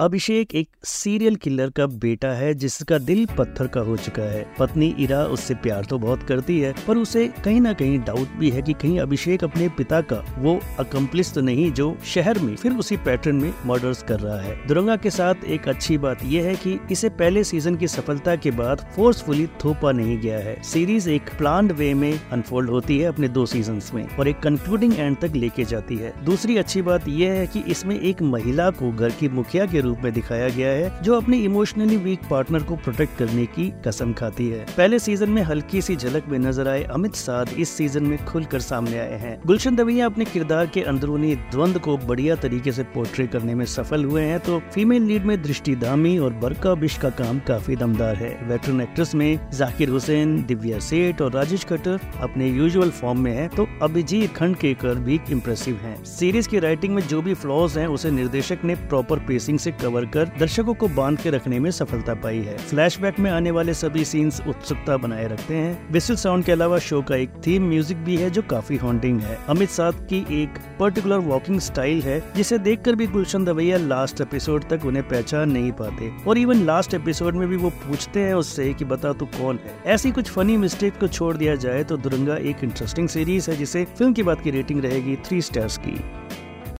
अभिषेक एक serial killer का बेटा है, जिसका दिल पत्थर का हो चुका है। पत्नी इरा उससे प्यार तो बहुत करती है, पर उसे कहीं ना कहीं डाउट भी है कि कहीं अभिषेक अपने पिता का वो अकम्पलिस तो नहीं जो शहर में, फिर उसी पैटर्न में मर्डर्स कर रहा है। दुरंगा के साथ एक अच्छी बात यह है कि इसे पहले सीज़न की सफलता के बाद फोर्सफुली थोपा नहीं गया है। सीरीज़ एक प्लान वे में अनफोल्ड होती है अपने दो सीज़न में, और एक कंक्लूडिंग एंड तक लेके जाती है। दूसरी अच्छी बात यह है की इसमें एक महिला को घर की मुखिया के रूप में दिखाया गया है, जो अपने इमोशनली वीक पार्टनर को प्रोटेक्ट करने की कसम खाती है। पहले सीज़न में हल्की सी झलक में नज़र आए अमित साध इस सीज़न में खुलकर सामने आए हैं। गुलशन दवैया अपने किरदार के अंदरूनी द्वंद को बढ़िया तरीके से पोर्ट्रे करने में सफल हुए हैं तो फीमेल लीड में दृष्टि धामी और बरका बिश का काम काफ़ी दमदार है। वेटरन एक्ट्रेस में जाकिर हुसैन, दिव्या सेठ और राजेश कटर अपने यूजुअल फॉर्म में है तो अभिजीत खंड खंडकेकर भी इम्प्रेसिव हैं। सीरीज़ की राइटिंग में जो भी फ्लॉज हैं, उसे निर्देशक ने प्रॉपर पेसिंग से कवर कर दर्शकों को बाँध के रखने में सफलता पाई है। फ्लैशबैक में आने वाले सभी सीन्स उत्सुकता बनाए रखते हैं। विस्टल साउंड के अलावा शो का एक थीम म्यूज़िक भी है जो काफ़ी हॉन्टिंग है। अमित साथ की एक पर्टिकुलर वॉकिंग स्टाइल है, जिसे देखकर भी गुलशन दवैया लास्ट एपिसोड तक उन्हें पहचान नहीं पाते। और इवन लास्ट एपिसोड में भी वो पूछते हैं उससे कि बता तू कौन है? ऐसी कुछ फनी मिस्टेक को छोड़ दिया जाए तो दुरंगा एक इंटरेस्टिंग सीरीज़ है, जिसे फ़िल्म की बात की रेटिंग रहेगी थ्री स्टार्स की।